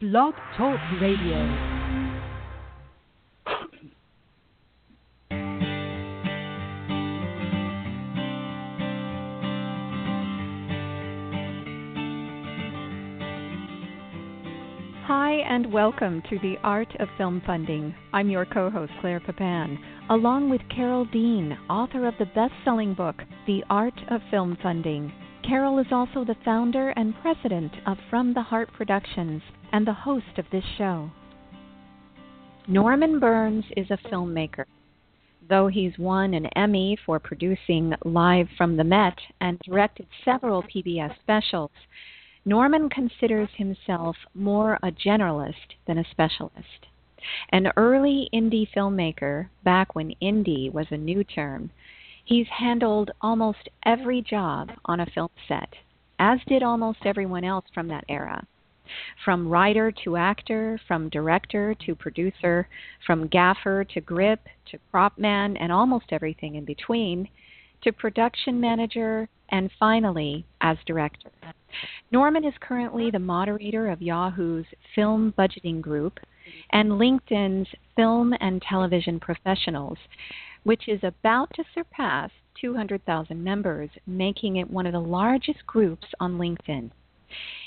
Blog Talk Radio. Hi, and welcome to the Art of Film Funding. I'm your co host, Claire Papan, along with Carole Dean, author of the best selling book, The Art of Film Funding. Carole is also the founder and president of From the Heart Productions and the host of this show. Norman Berns is a filmmaker. Though he's won an Emmy for producing Live from the Met and directed several PBS specials, Norman considers himself more a generalist than a specialist. An early indie filmmaker, back when indie was a new term, he's handled almost every job on a film set, as did almost everyone else from that era. From writer to actor, from director to producer, from gaffer to grip to prop man, and almost everything in between, to production manager, and finally, as director. Norman is currently the moderator of Yahoo's Film Budgeting Group and LinkedIn's Film and Television Professionals, which is about to surpass 200,000 members, making it one of the largest groups on LinkedIn.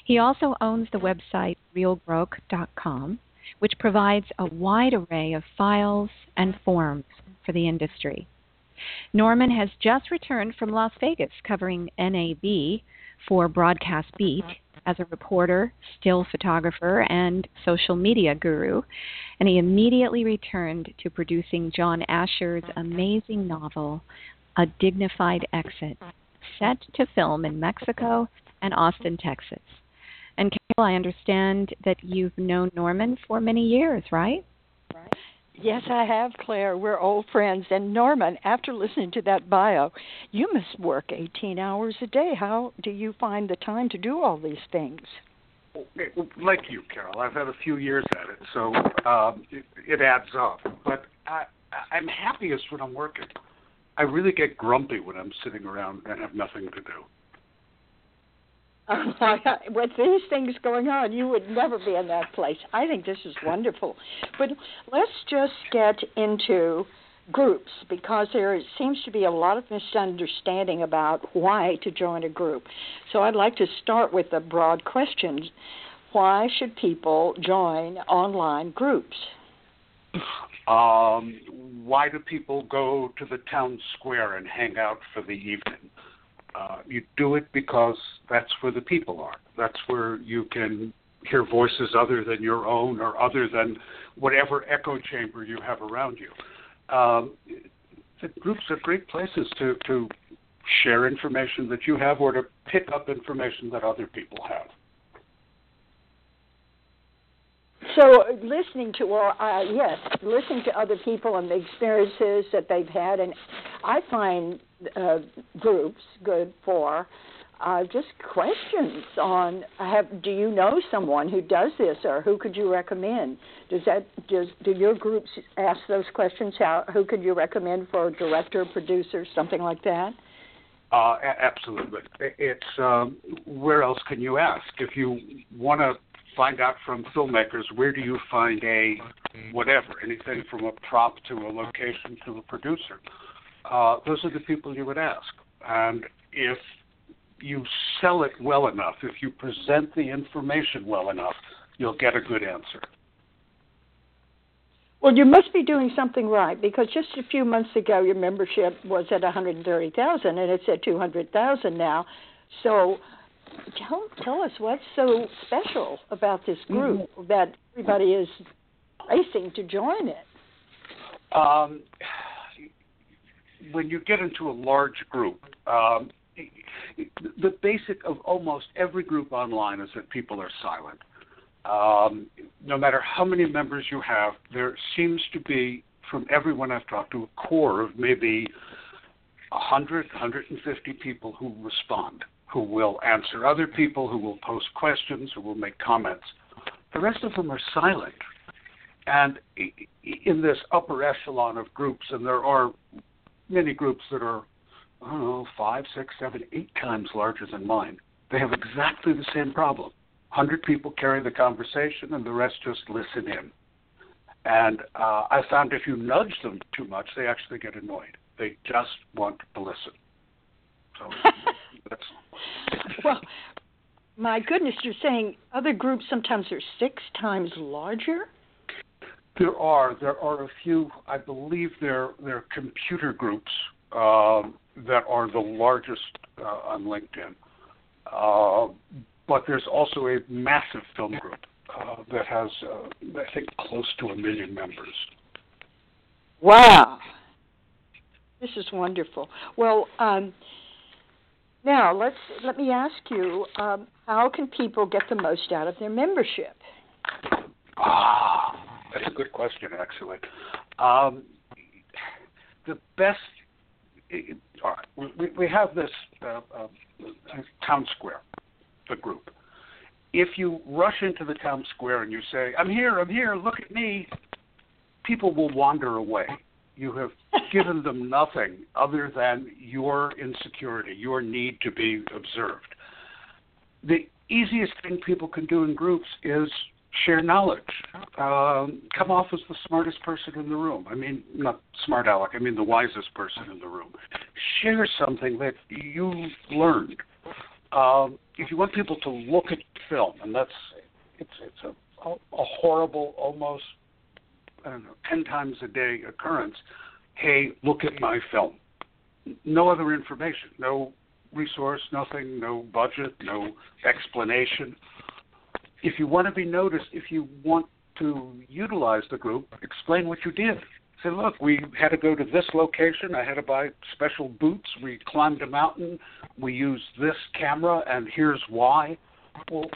He also owns the website reelgrok.com, which provides a wide array of files and forms for the industry. Norman has just returned from Las Vegas covering NAB for Broadcast Beat as a reporter, still photographer, and social media guru, and he immediately returned to producing John Asher's amazing novel, A Dignified Exit, set to film in Mexico and Austin, Texas. And Carole, I understand that you've known Norman for many years, right? Yes, I have, Claire. We're old friends. And Norman, after listening to that bio, you must work 18 hours a day. How do you find the time to do all these things? Like you, Carole, I've had a few years at it, so um, it, it adds up. But I, I'm happiest when I'm working. I really get grumpy when I'm sitting around and have nothing to do. with these things going on, you would never be in that place. I think this is wonderful. But let's just get into groups because there seems to be a lot of misunderstanding about why to join a group. So I'd like to start with a broad question. Why should people join online groups? Um, why do people go to the town square and hang out for the evening? Uh, you do it because that's where the people are. That's where you can hear voices other than your own or other than whatever echo chamber you have around you. Um, the groups are great places to, to share information that you have or to pick up information that other people have. So, listening to, well, uh, yes, listening to other people and the experiences that they've had, and I find uh, groups good for uh, just questions on have do you know someone who does this or who could you recommend? Does that does do your groups ask those questions how who could you recommend for a director producer something like that? Uh, absolutely. It's um, where else can you ask? If you want to find out from filmmakers where do you find a whatever anything from a prop to a location to a producer uh, those are the people you would ask. And if you sell it well enough, if you present the information well enough, you'll get a good answer. Well, you must be doing something right because just a few months ago your membership was at 130,000 and it's at 200,000 now. So tell tell us what's so special about this group mm-hmm. that everybody is racing to join it. Um, when you get into a large group, um, the basic of almost every group online is that people are silent. Um, no matter how many members you have, there seems to be, from everyone I've talked to, a core of maybe 100, 150 people who respond, who will answer other people, who will post questions, who will make comments. The rest of them are silent. And in this upper echelon of groups, and there are many groups that are, I don't know, five, six, seven, eight times larger than mine. They have exactly the same problem. 100 people carry the conversation, and the rest just listen in. And uh, I found if you nudge them too much, they actually get annoyed. They just want to listen. So. Well, my goodness, you're saying other groups sometimes are six times larger? There are. There are a few. I believe they're they're computer groups um, that are the largest uh, on LinkedIn. Uh, but there's also a massive film group uh, that has, uh, I think, close to a million members. Wow, this is wonderful. Well, um, now let's let me ask you: um, How can people get the most out of their membership? Ah, that's a good question, actually. Um, the best. we, we have this uh, uh, town square, the group. If you rush into the town square and you say, "I'm here, I'm here, look at me," people will wander away. You have given them nothing other than your insecurity, your need to be observed. The easiest thing people can do in groups is share knowledge. Um, come off as the smartest person in the room. I mean, not smart aleck. I mean the wisest person in the room. Share something that you've learned. Um, if you want people to look at film, and that's it's it's a a horrible, almost know, ten times a day occurrence. Hey, look at my film. No other information, no resource, nothing, no budget, no explanation if you want to be noticed, if you want to utilize the group, explain what you did. Say, look, we had to go to this location. I had to buy special boots. We climbed a mountain. We used this camera, and here's why. Well,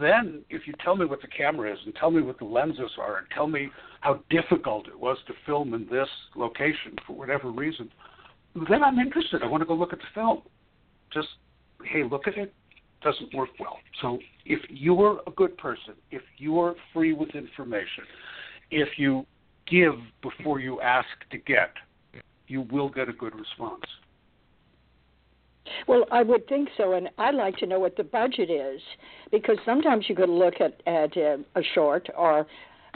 then if you tell me what the camera is and tell me what the lenses are and tell me how difficult it was to film in this location for whatever reason, then I'm interested. I want to go look at the film. Just, hey, look at it doesn't work well. So if you're a good person, if you're free with information, if you give before you ask to get, you will get a good response. Well, I would think so, and I'd like to know what the budget is because sometimes you could look at at a, a short or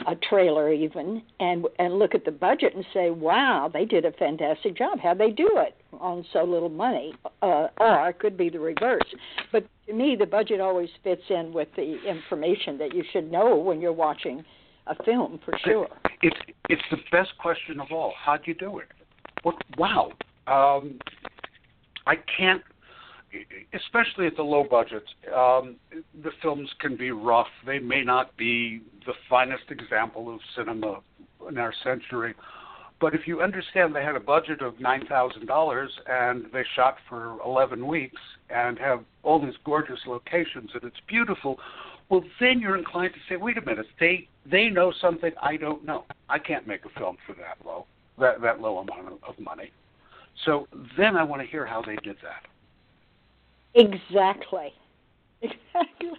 a trailer even and and look at the budget and say, "Wow, they did a fantastic job. How they do it on so little money?" Uh, or it could be the reverse. But to me, the budget always fits in with the information that you should know when you're watching a film for sure. It's it's the best question of all. How'd you do it? What? Wow. Um, I can't especially at the low budgets, um, the films can be rough. They may not be the finest example of cinema in our century. But if you understand they had a budget of nine thousand dollars and they shot for eleven weeks and have all these gorgeous locations and it's beautiful, well then you're inclined to say, wait a minute, they they know something I don't know. I can't make a film for that low that that low amount of money. So then I want to hear how they did that. Exactly. Exactly.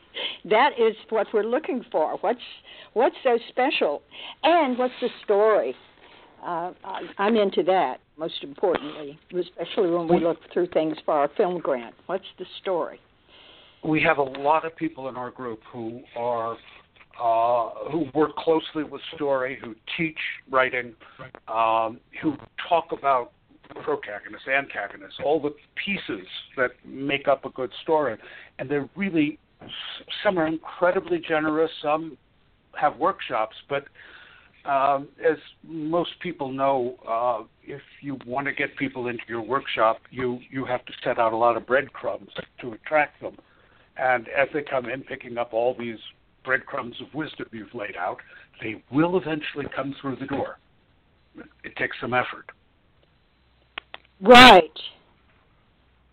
That is what we're looking for. What's what's so special, and what's the story? Uh, I'm into that most importantly, especially when we look through things for our film grant. What's the story? We have a lot of people in our group who are uh, who work closely with story, who teach writing, um, who talk about protagonists, antagonists, all the pieces that make up a good story. And they're really, some are incredibly generous, some have workshops, but um, as most people know, uh, if you want to get people into your workshop, you, you have to set out a lot of breadcrumbs to attract them. And as they come in, picking up all these breadcrumbs of wisdom you've laid out, they will eventually come through the door. It takes some effort. Right.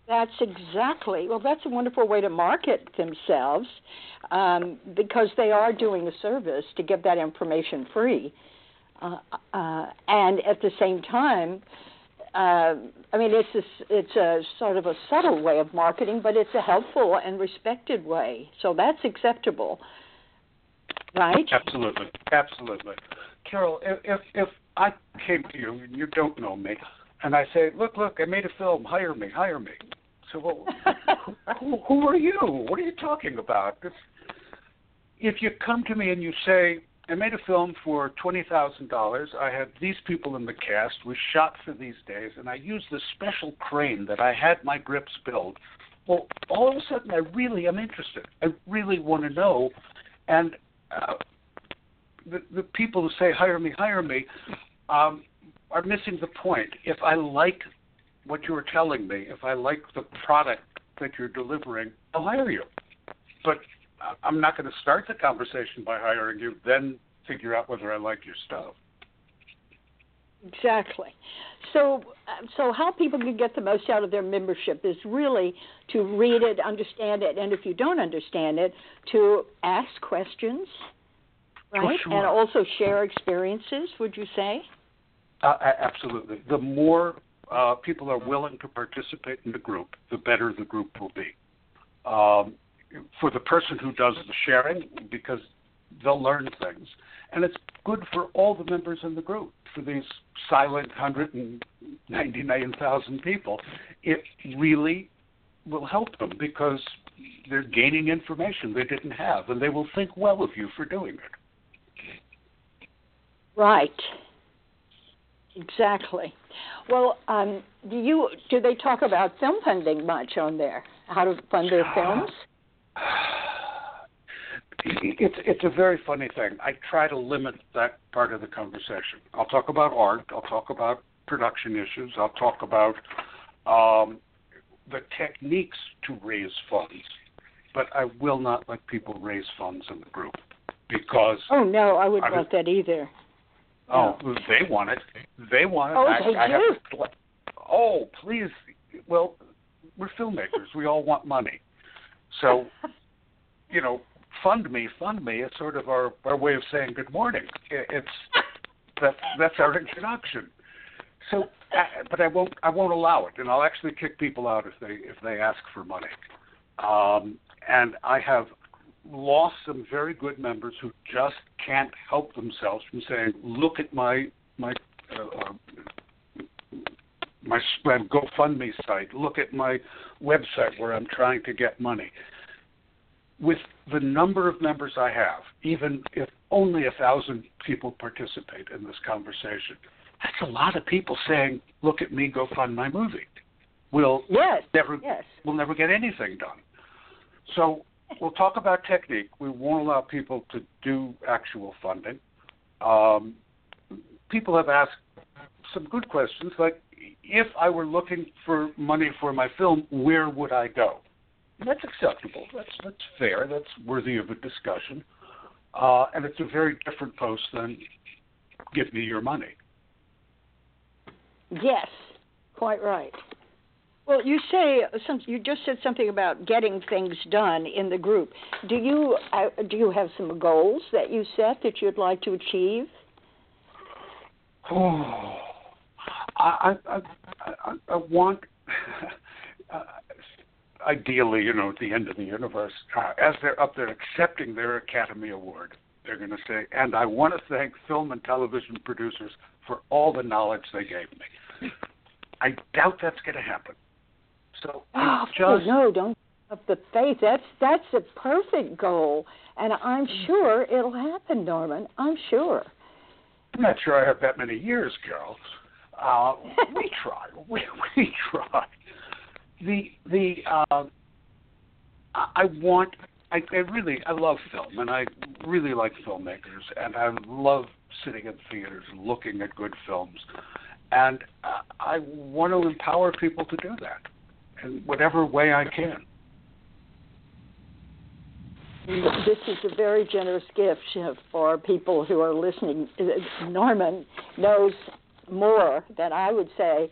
That's exactly well. That's a wonderful way to market themselves um, because they are doing a service to give that information free, uh, uh, and at the same time, uh, I mean, it's a, it's a sort of a subtle way of marketing, but it's a helpful and respected way. So that's acceptable, right? Absolutely, absolutely. Carole, if if, if I came to you and you don't know me, and I say, look, look, I made a film. Hire me, hire me. So, well, who, who are you? What are you talking about? If you come to me and you say, I made a film for twenty thousand dollars. I had these people in the cast. We shot for these days, and I used this special crane that I had my grips build. Well, all of a sudden, I really am interested. I really want to know, and uh, the the people who say hire me, hire me, um, are missing the point. If I like what you're telling me, if I like the product that you're delivering, I'll hire you. But I'm not going to start the conversation by hiring you, then figure out whether I like your stuff. Exactly. So, so how people can get the most out of their membership is really to read it, understand it, and if you don't understand it, to ask questions, oh, right? Oh, sure. And also share experiences. Would you say? Uh, absolutely. The more uh, people are willing to participate in the group, the better the group will be. Um, for the person who does the sharing, because they'll learn things, and it's good for all the members in the group. For these silent 199,000 people, it really will help them because they're gaining information they didn't have, and they will think well of you for doing it. Right. Exactly. Well, um, do you do they talk about film funding much on there? How to fund their films? It's it's a very funny thing. I try to limit that part of the conversation. I'll talk about art. I'll talk about production issues. I'll talk about um, the techniques to raise funds, but I will not let people raise funds in the group because. Oh no, I wouldn't want that either. Oh, no. they want it. They want it. Oh, I, they I do. Have to, oh, please. Well, we're filmmakers. We all want money. So, you know, fund me, fund me. It's sort of our our way of saying good morning. It's that that's our introduction. So, uh, but I won't I won't allow it, and I'll actually kick people out if they if they ask for money. Um, and I have lost some very good members who just can't help themselves from saying, "Look at my my uh, uh my GoFundMe site. Look at my website where I'm trying to get money." With the number of members I have, even if only a thousand people participate in this conversation, that's a lot of people saying, "Look at me, go fund my movie." We'll yes, never yes. we'll never get anything done. So we'll talk about technique. We won't allow people to do actual funding. Um, people have asked some good questions, like if I were looking for money for my film, where would I go? that's acceptable. That's that's fair. That's worthy of a discussion. Uh, and it's a very different post than "Give me your money." Yes, quite right. Well, you say some. You just said something about getting things done in the group. Do you uh, do you have some goals that you set that you'd like to achieve? Oh, I I I, I want. Uh, ideally, you know, at the end of the universe, uh, as they're up there accepting their Academy Award, they're going to say, and I want to thank film and television producers for all the knowledge they gave me. I doubt that's going to happen. So oh, just no, don't up the faith. That's that's a perfect goal, and I'm sure it'll happen, Norman. I'm sure. I'm not sure I have that many years, Carole. Uh, we try. We we try the the uh, I want I, I really I love film and I really like filmmakers and I love sitting in theaters and looking at good films and uh, I want to empower people to do that in whatever way I can. This is a very generous gift for people who are listening. Norman knows more than I would say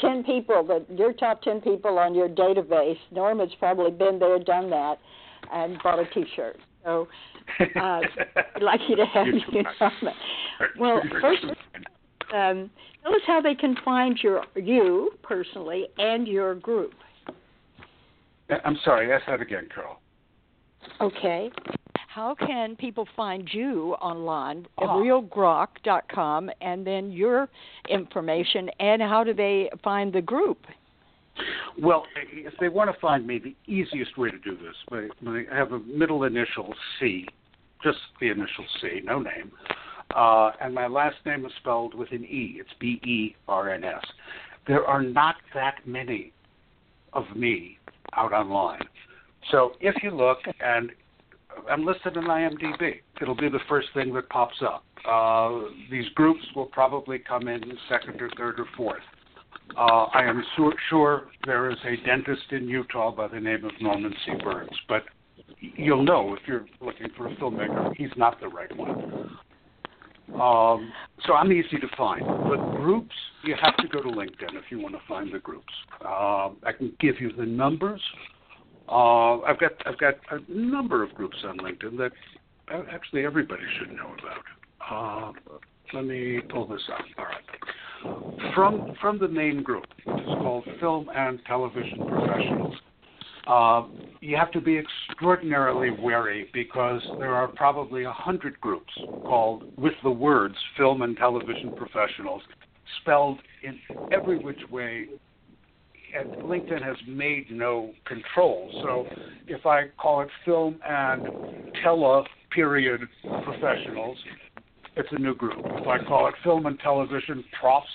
10 people, that your top 10 people on your database, Norman's probably been there, done that, and bought a T-shirt. So, uh, lucky to have you, Norman. Well, first, um, tell us how they can find your you personally and your group. I'm sorry. Ask that again, Carole. Okay how can people find you online at oh. reelgrok.com and then your information and how do they find the group? Well, if they want to find me, the easiest way to do this, I have a middle initial C, just the initial C, no name, uh, and my last name is spelled with an E. It's B E R N S. There are not that many of me out online. So if you look, and I'm listed in IMDb, it'll be the first thing that pops up. Uh, these groups will probably come in second or third or fourth. Uh, I am sure, sure there is a dentist in Utah by the name of Norman C. Berns, but you'll know if you're looking for a filmmaker, he's not the right one. Um, so I'm easy to find. But groups, you have to go to LinkedIn if you want to find the groups. Uh, I can give you the numbers. Uh, I've got I've got a number of groups on LinkedIn that actually everybody should know about. Uh, let me pull this up. All right. From from the main group, it's called Film and Television Professionals. Uh, you have to be extraordinarily wary because there are probably a hundred groups called with the words film and television professionals spelled in every which way and LinkedIn has made no control. So if I call it film and tele period professionals, it's a new group. If I call it film and television profs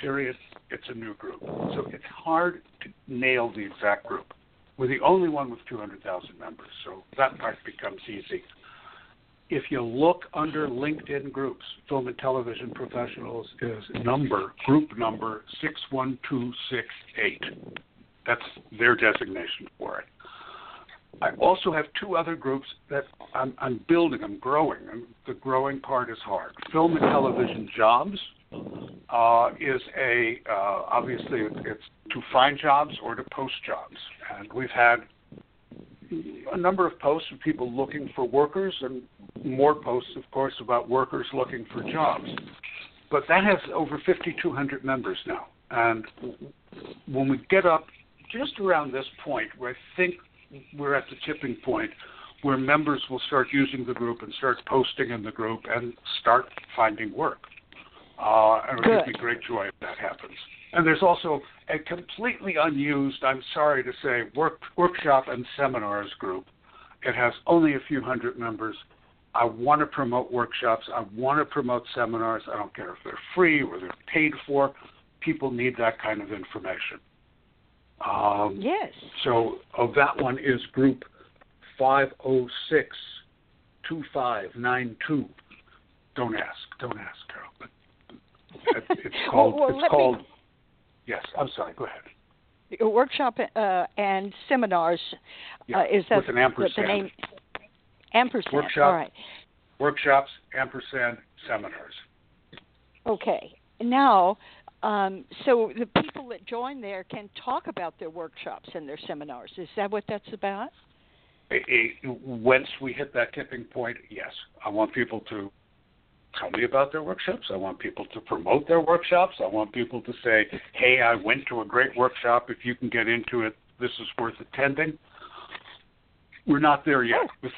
period, it's a new group. So it's hard to nail the exact group. We're the only one with 200,000 members, so that part becomes easy. If you look under LinkedIn groups, film and television professionals is number, group number 61268. That's their designation for it. I also have two other groups that I'm, I'm building, I'm growing. And the growing part is hard. Film and television jobs uh, is a uh, obviously it's to find jobs or to post jobs, and we've had a number of posts of people looking for workers, and more posts, of course, about workers looking for jobs. But that has over 5,200 members now, and when we get up just around this point, where I think we're at the tipping point where members will start using the group and start posting in the group and start finding work. Uh, and it would give me great joy if that happens. And there's also a completely unused, I'm sorry to say, work, workshop and seminars group. It has only a few hundred members. I want to promote workshops. I want to promote seminars. I don't care if they're free or they're paid for. People need that kind of information. Um, yes. So oh, that one is group 506 2592. Don't ask. Don't ask, Carole. But it's called. well, well, it's called. Me... Yes, I'm sorry. Go ahead. A workshop uh, and seminars. Yeah, uh, is that with an ampersand. the name? Ampersand. Workshop, All right. Workshops, ampersand, seminars. Okay. Now, um, so the people that join there can talk about their workshops and their seminars. Is that what that's about? It, it, once we hit that tipping point, yes. I want people to tell me about their workshops. I want people to promote their workshops. I want people to say, hey, I went to a great workshop. If you can get into it, this is worth attending. We're not there yet. With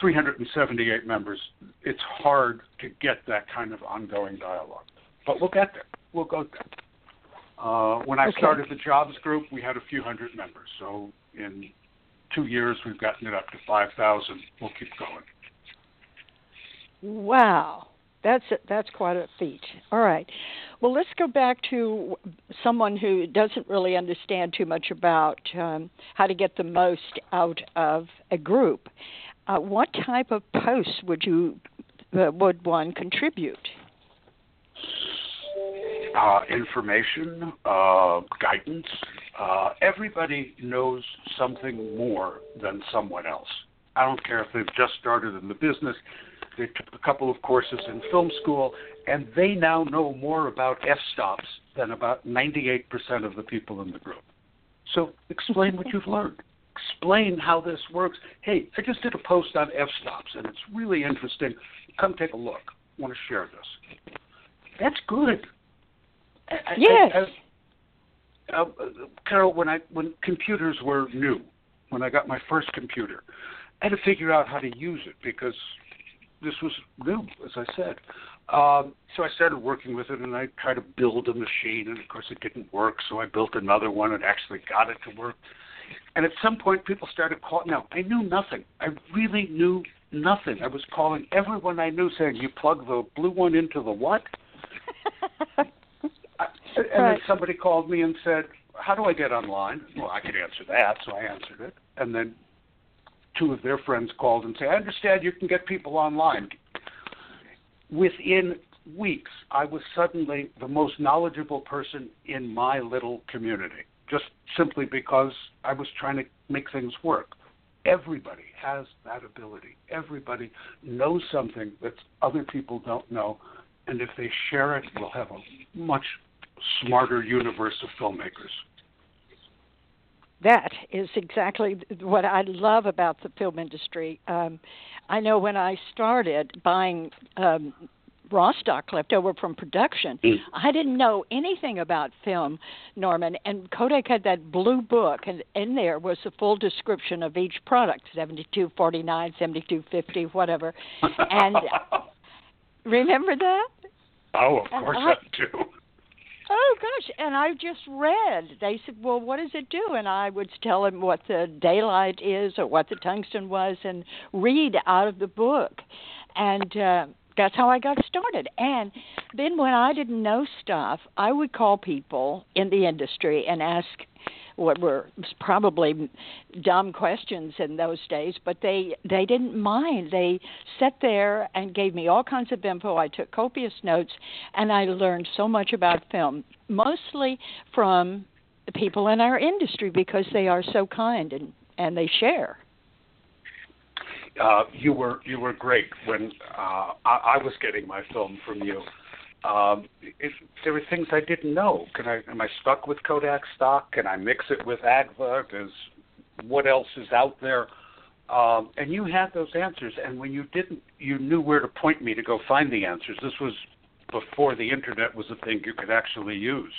378 members, it's hard to get that kind of ongoing dialogue. But we'll get there. We'll go there. Uh, when I okay. started the jobs group, we had a few hundred members. So in two years, we've gotten it up to 5,000. We'll keep going. Wow. That's that's quite a feat. All right. Well, let's go back to someone who doesn't really understand too much about um, how to get the most out of a group. Uh, what type of posts would you uh, would one contribute? Uh, information, uh, guidance. Uh, everybody knows something more than someone else. I don't care if they've just started in the business they took a couple of courses in film school, and they now know more about f stops than about 98% of the people in the group. So explain what you've learned. Explain how this works. Hey, I just did a post on f stops, and it's really interesting. Come take a look. I want to share this. That's good. Yes. I, I, uh, Carole, when I when computers were new, when I got my first computer, I had to figure out how to use it because this was new, as I said. Um, so I started working with it, and I tried to build a machine, and of course it didn't work. So I built another one and actually got it to work. And at some point, people started calling. Now I knew nothing. I really knew nothing. I was calling everyone I knew, saying, "You plug the blue one into the what?" I, and right. then somebody called me and said, "How do I get online?" Well, I could answer that, so I answered it. And then two of their friends called and said, "I understand you can get people online." Within weeks, I was suddenly the most knowledgeable person in my little community, just simply because I was trying to make things work. Everybody has that ability. Everybody knows something that other people don't know, and if they share it, we'll have a much smarter universe of filmmakers. That is exactly what I love about the film industry. Um, I know when I started buying um, raw stock left over from production, Mm. I didn't know anything about film, Norman. And Kodak had that blue book, and in there was a full description of each product 7249, 7250, whatever. And remember that? oh, of course I- I do. Oh gosh! And I just read. They said, "Well, what does it do?" And I would tell them what the daylight is or what the tungsten was, and read out of the book. And uh, that's how I got started. And then when I didn't know stuff, I would call people in the industry and ask what were probably dumb questions in those days, but they they didn't mind. They sat there and gave me all kinds of info. I took copious notes, and I learned so much about film, mostly from the people in our industry because they are so kind and and they share. uh, you were you were great when uh, I, I was getting my film from you. Um, it, there were things I didn't know. Can I am I stuck with Kodak stock? Can I mix it with Agfa? Is what else is out there? Um, and you had those answers. And when you didn't, you knew where to point me to go find the answers. This was before the internet was a thing you could actually use.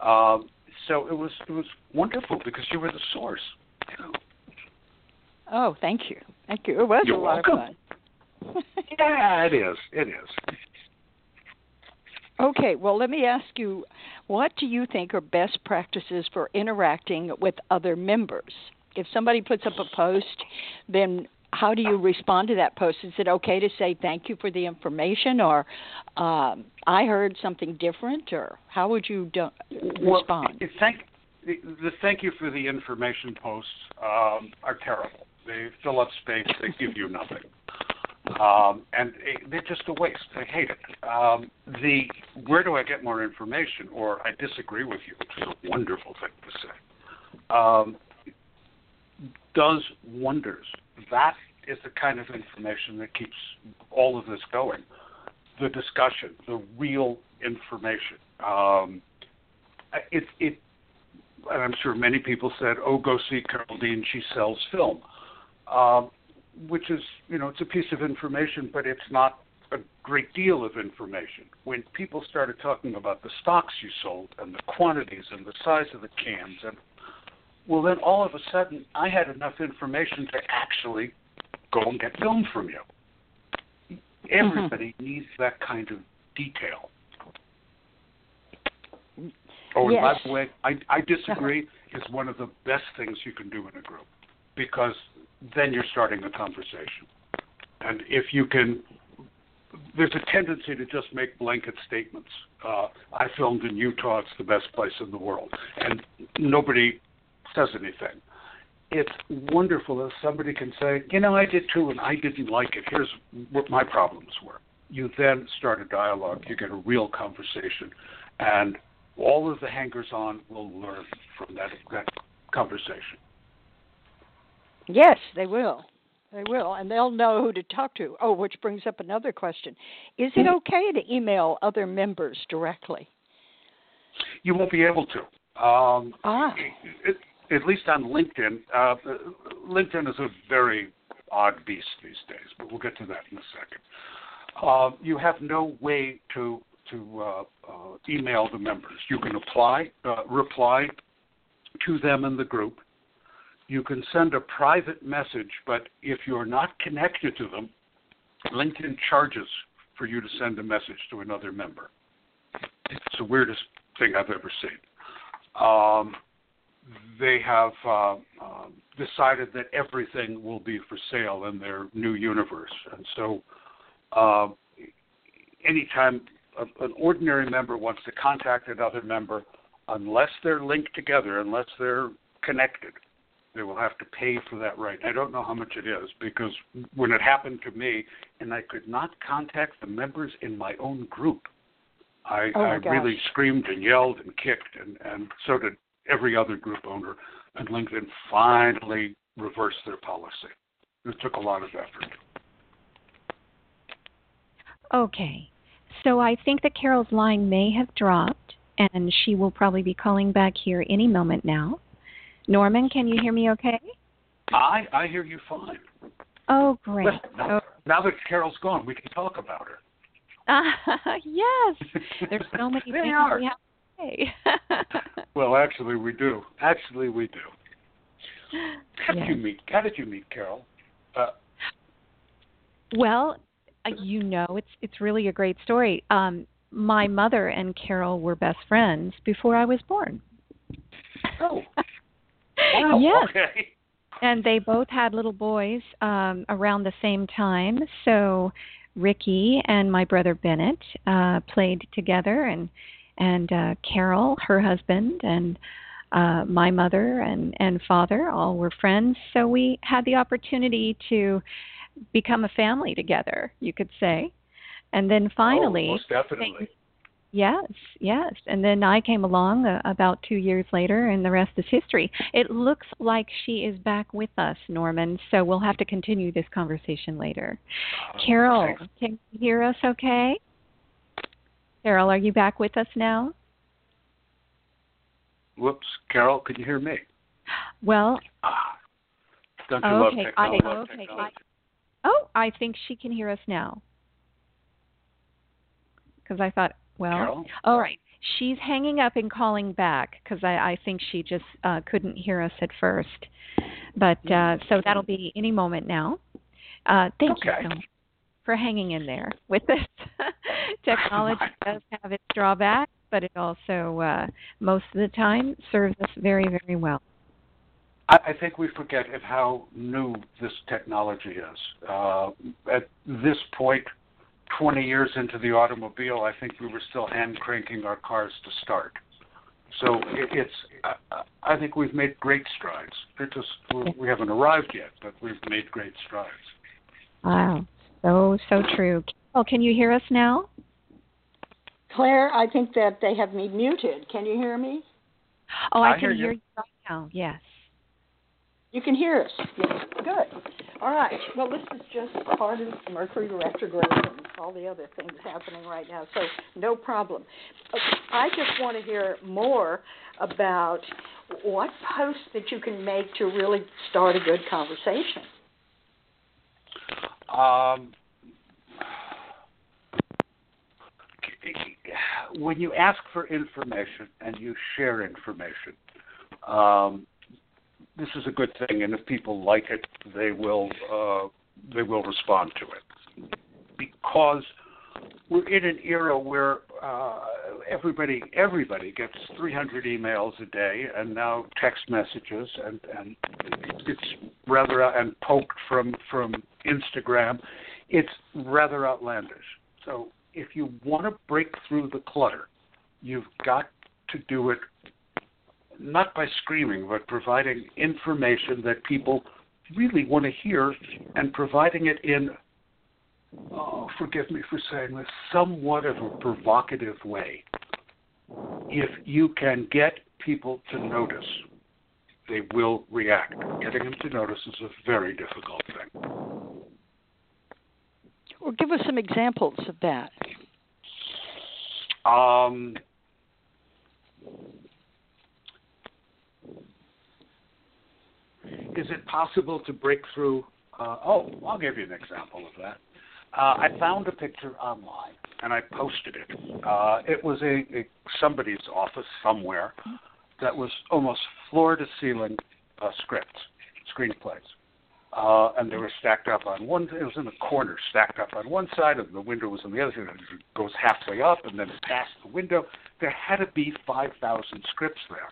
Um, so it was it was wonderful because you were the source. You know. Oh, thank you, thank you. It was You're a lot welcome. of fun. Yeah, it is. It is. Okay, well, let me ask you what do you think are best practices for interacting with other members? If somebody puts up a post, then how do you respond to that post? Is it okay to say thank you for the information, or um, I heard something different, or how would you do- respond? Well, thank the, the thank you for the information posts um, are terrible. They fill up space. They give you nothing, um, and eh, they're just a waste. I hate it. Um, the where do I get more information? Or I disagree with you, which is a wonderful thing to say. Um, does wonders. That is the kind of information that keeps all of this going. The discussion, the real information. Um, it, it, and I'm sure many people said, "Oh, go see Carole Dean. She sells film," um, which is, you know, it's a piece of information, but it's not a great deal of information. When people started talking about the stocks you sold and the quantities and the size of the cans, and well, then all of a sudden, I had enough information to actually go and get film from you. Everybody mm-hmm. needs that kind of detail. Mm, oh, and Yes. by the way, I, I disagree. is one of the best things you can do in a group because then you're starting a conversation. And if you can, there's a tendency to just make blanket statements. Uh, I filmed in Utah; it's the best place in the world, and nobody says anything. It's wonderful if somebody can say, you know, I did too, and I didn't like it. Here's what my problems were. You then start a dialogue. You get a real conversation, and all of the hangers-on will learn from that that conversation. Yes, they will. They will, and they'll know who to talk to. Oh, which brings up another question: Is it okay to email other members directly? You won't be able to. Um, Ah. it, at least on LinkedIn. Uh, LinkedIn is a very odd beast these days, but we'll get to that in a second. Uh, you have no way to to uh, uh, email the members. You can apply, uh, reply to them in the group. You can send a private message, but if you're not connected to them, LinkedIn charges for you to send a message to another member. It's the weirdest thing I've ever seen. Um, they have uh, uh, decided that everything will be for sale in their new universe, and so uh, anytime a, an ordinary member wants to contact another member, unless they're linked together, unless they're connected, they will have to pay for that right. I don't know how much it is because when it happened to me, and I could not contact the members in my own group, I, oh I gosh. really screamed and yelled and kicked, and, and so did every other group owner. And LinkedIn finally reversed their policy. It took a lot of effort. Okay. So I think that Carole's line may have dropped, and she will probably be calling back here any moment now. Norman, can you hear me okay? I I hear you fine. Oh, great. Well, now, Oh, now that Carole's gone, we can talk about her. uh, yes. There's so many things are. we have to say. Well, actually, we do. Actually, we do. How did Yes. you meet? How did you meet Carole? Uh, Well, uh, you know, it's it's really a great story. Um, my mother and Carole were best friends before I was born. oh, wow. yes, Okay. and they both had little boys um, around the same time. So Ricky and my brother Bennett uh, played together, and and uh, Carole, her husband, and uh, my mother and and father all were friends. So we had the opportunity to become a family together, you could say. And then finally, oh, most definitely. Yes, yes. And then I came along uh, about two years later, and the rest is history. It looks like she is back with us, Norman, so we'll have to continue this conversation later. Uh, Carole, thanks. can you hear us okay? Carole, are you back with us now? Whoops, Carole, can you hear me? Well, Ah, don't you Oh, love technology? I- okay, technology? oh, I think she can hear us now. Because I thought, well, Carole? all right. She's hanging up and calling back because I, I think she just uh, couldn't hear us at first. But uh, so that'll be any moment now. Uh, thank Okay. you so much for hanging in there with this. Technology does have its drawbacks, but it also, uh, most of the time, serves us very, very well. I, I think we forget at how new this technology is. Uh, at this point, 20 years into the automobile, I think we were still hand cranking our cars to start. So it, it's. I, I think we've made great strides. It just we, we haven't arrived yet, but we've made great strides. Wow. So, so true. Oh, can you hear us now? Claire, I think that they have me muted. Can you hear me? Oh, I, I can hear hear you. you right now. Yes. You can hear us. Yes. Good. All right. Well, this is just part of Mercury retrograde and all the other things happening right now, so no problem. I just want to hear more about what posts that you can make to really start a good conversation. Um, when you ask for information and you share information, um, this is a good thing, and if people like it, they will uh, they will respond to it because we're in an era where uh, everybody everybody gets 300 emails a day, and now text messages, and and it's rather and poked from from Instagram. It's rather outlandish. So if you want to break through the clutter, you've got to do it not by screaming, but providing information that people really want to hear and providing it in, oh, forgive me for saying this, somewhat of a provocative way. If you can get people to notice, they will react. Getting them to notice is a very difficult thing. Well, give us some examples of that. Um, is it possible to break through? Uh, oh, I'll give you an example of that. Uh, I found a picture online and I posted it. Uh, it was a, a somebody's office somewhere that was almost floor to ceiling uh, scripts, screenplays. uh, and they were stacked up on one. It was in the corner, stacked up on one side, and the window was on the other side. It goes halfway up, and then past the window. There had to be five thousand scripts there,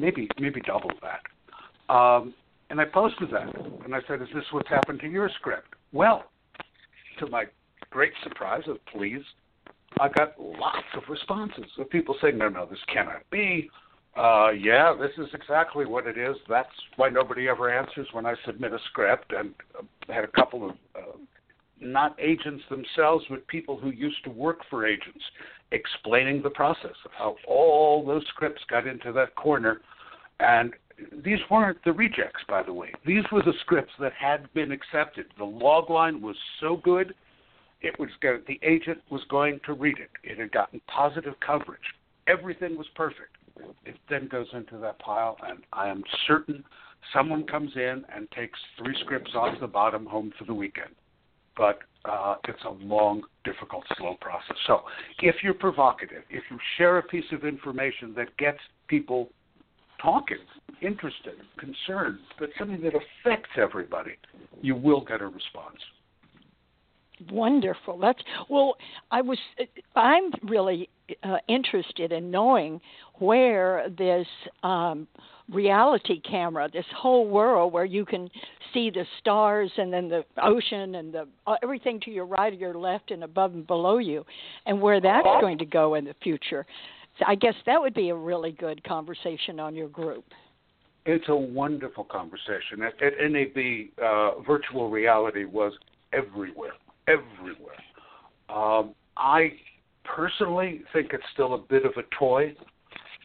maybe maybe double that. Um, and I posted that, and I said, "Is this what's happened to your script?" Well, to my great surprise of pleased, I got lots of responses of people saying, "No, no, this cannot be." Uh, yeah, this is exactly what it is. That's why nobody ever answers when I submit a script. And uh, had a couple of uh, not agents themselves, but people who used to work for agents explaining the process of how all those scripts got into that corner. And these weren't the rejects, by the way. These were the scripts that had been accepted. The log line was so good, it was going, the agent was going to read it. It had gotten positive coverage. Everything was perfect it then goes into that pile, and I am certain someone comes in and takes three scripts off the bottom home for the weekend. But uh, it's a long, difficult, slow process. So if you're provocative, if you share a piece of information that gets people talking, interested, concerned, but something that affects everybody, you will get a response. Wonderful. That's well. I was. I'm really uh, interested in knowing where this um, reality camera, this whole world where you can see the stars and then the ocean and the uh, everything to your right or your left and above and below you, and where that's going to go in the future. So I guess that would be a really good conversation on your group. It's a wonderful conversation. At, at NAB, uh, virtual reality was everywhere everywhere. Um, I personally think it's still a bit of a toy,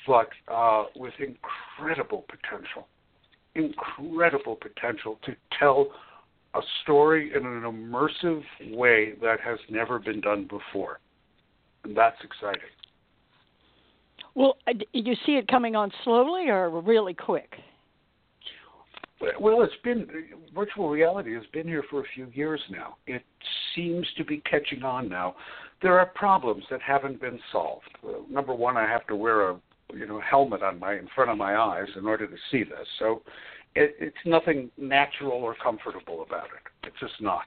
but uh, with incredible potential. Incredible potential to tell a story in an immersive way that has never been done before. And that's exciting. Well, uh, you see it coming on slowly or really quick? Well, it's been virtual reality has been here for a few years now. It seems to be catching on now. There are problems that haven't been solved. number one, I have to wear a you know helmet on my in front of my eyes in order to see this. So it, it's nothing natural or comfortable about it. It's just not.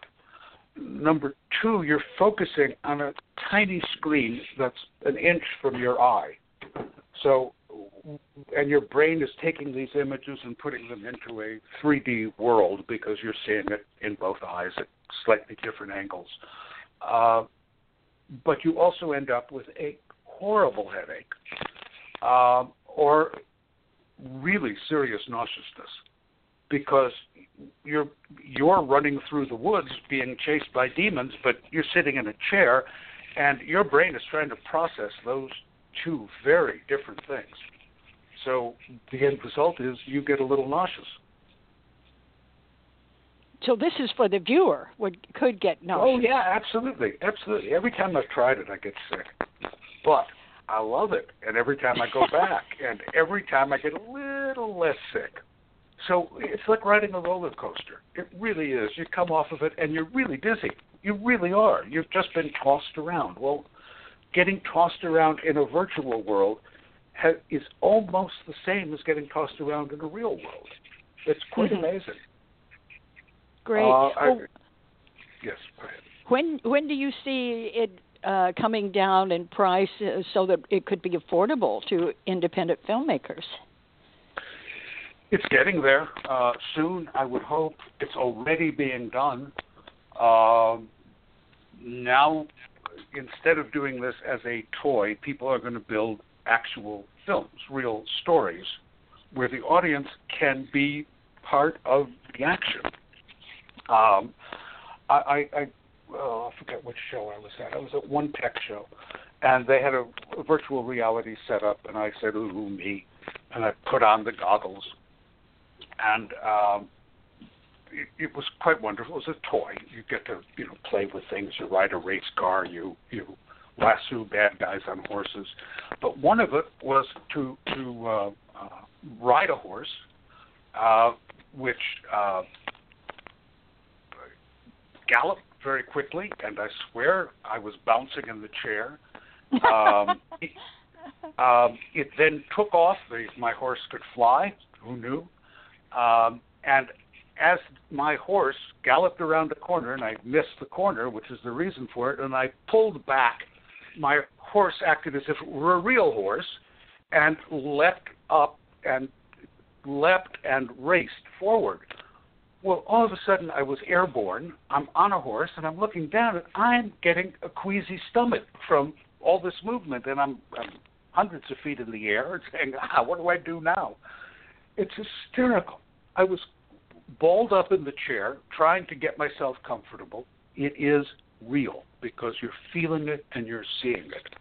Number two, you're focusing on a tiny screen that's an inch from your eye. So and your brain is taking these images and putting them into a 3D world because you're seeing it in both eyes at slightly different angles. Uh, but you also end up with a horrible headache uh, or really serious nauseousness because you're you're running through the woods being chased by demons, but you're sitting in a chair, and your brain is trying to process those two very different things. So the end result is you get a little nauseous. So this is for the viewer would could get nauseous. Oh yeah, absolutely, absolutely. Every time I've tried it, I get sick, but I love it, and every time I go back, and every time I get a little less sick. So it's like riding a roller coaster. It really is. You come off of it, and you're really dizzy. You really are. You've just been tossed around. Well, getting tossed around in a virtual world ha- is almost the same as getting tossed around in a real world. It's quite mm-hmm. amazing. Great. Uh, well, yes, go ahead. When when do you see it uh, coming down in price uh, so that it could be affordable to independent filmmakers? It's getting there uh, soon. I would hope it's already being done. Um, now, instead of doing this as a toy, people are going to build actual films, real stories, where the audience can be part of the action. Um, I, I, I, oh, I forget which show I was at. I was at one tech show, and they had a, a virtual reality set up, and I said, "Ooh, me," and I put on the goggles, and um, it, it was quite wonderful. It was a toy. You get to you know play with things. You ride a race car. You you lasso bad guys on horses. But one of it was to to uh, uh, ride a horse, uh, which uh, galloped very quickly, and I swear I was bouncing in the chair. Um, it, um, it then took off. The, my horse could fly. Who knew? Um, and as my horse galloped around a corner, and I missed the corner, which is the reason for it, and I pulled back, my horse acted as if it were a real horse, and leapt up and leapt and raced forward. Well, all of a sudden, I was airborne. I'm on a horse, and I'm looking down, and I'm getting a queasy stomach from all this movement, and I'm, I'm hundreds of feet in the air, and saying, "Ah, what do I do now?" It's hysterical. I was balled up in the chair, trying to get myself comfortable. It is real because you're feeling it and you're seeing it.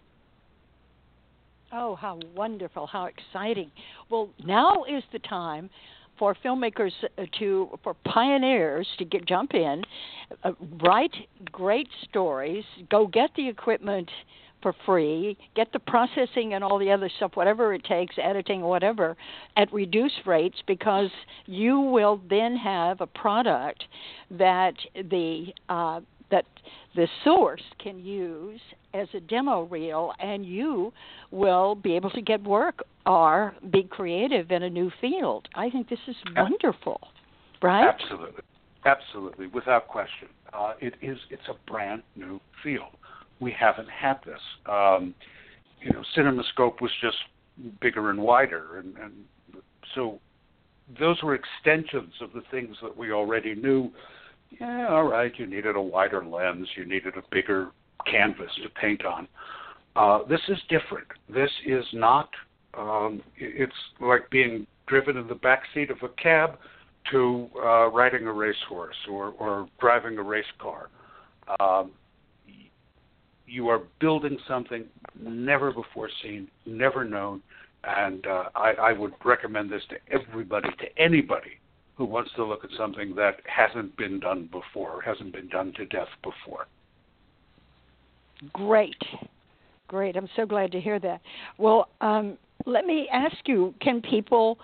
Oh, how wonderful, how exciting. Well, now is the time for filmmakers uh, to for pioneers to get jump in, uh, write great stories, go get the equipment for free, get the processing and all the other stuff, whatever it takes, editing, whatever, at reduced rates, because you will then have a product that the uh, that the source can use as a demo reel, and you will be able to get work or be creative in a new field. I think this is wonderful, right? Absolutely, absolutely, without question. Uh, it is. It's a brand new field we haven't had this. Um, you know, CinemaScope was just bigger and wider, and, and so those were extensions of the things that we already knew. Yeah, all right, you needed a wider lens, you needed a bigger canvas to paint on. Uh, this is different. This is not. Um, it's like being driven in the back seat of a cab to uh, riding a racehorse or, or driving a race car. Um, you are building something never before seen, never known, and uh, I, I would recommend this to everybody, to anybody who wants to look at something that hasn't been done before, hasn't been done to death before. Great, great. I'm so glad to hear that. Well, um, let me ask you: Can people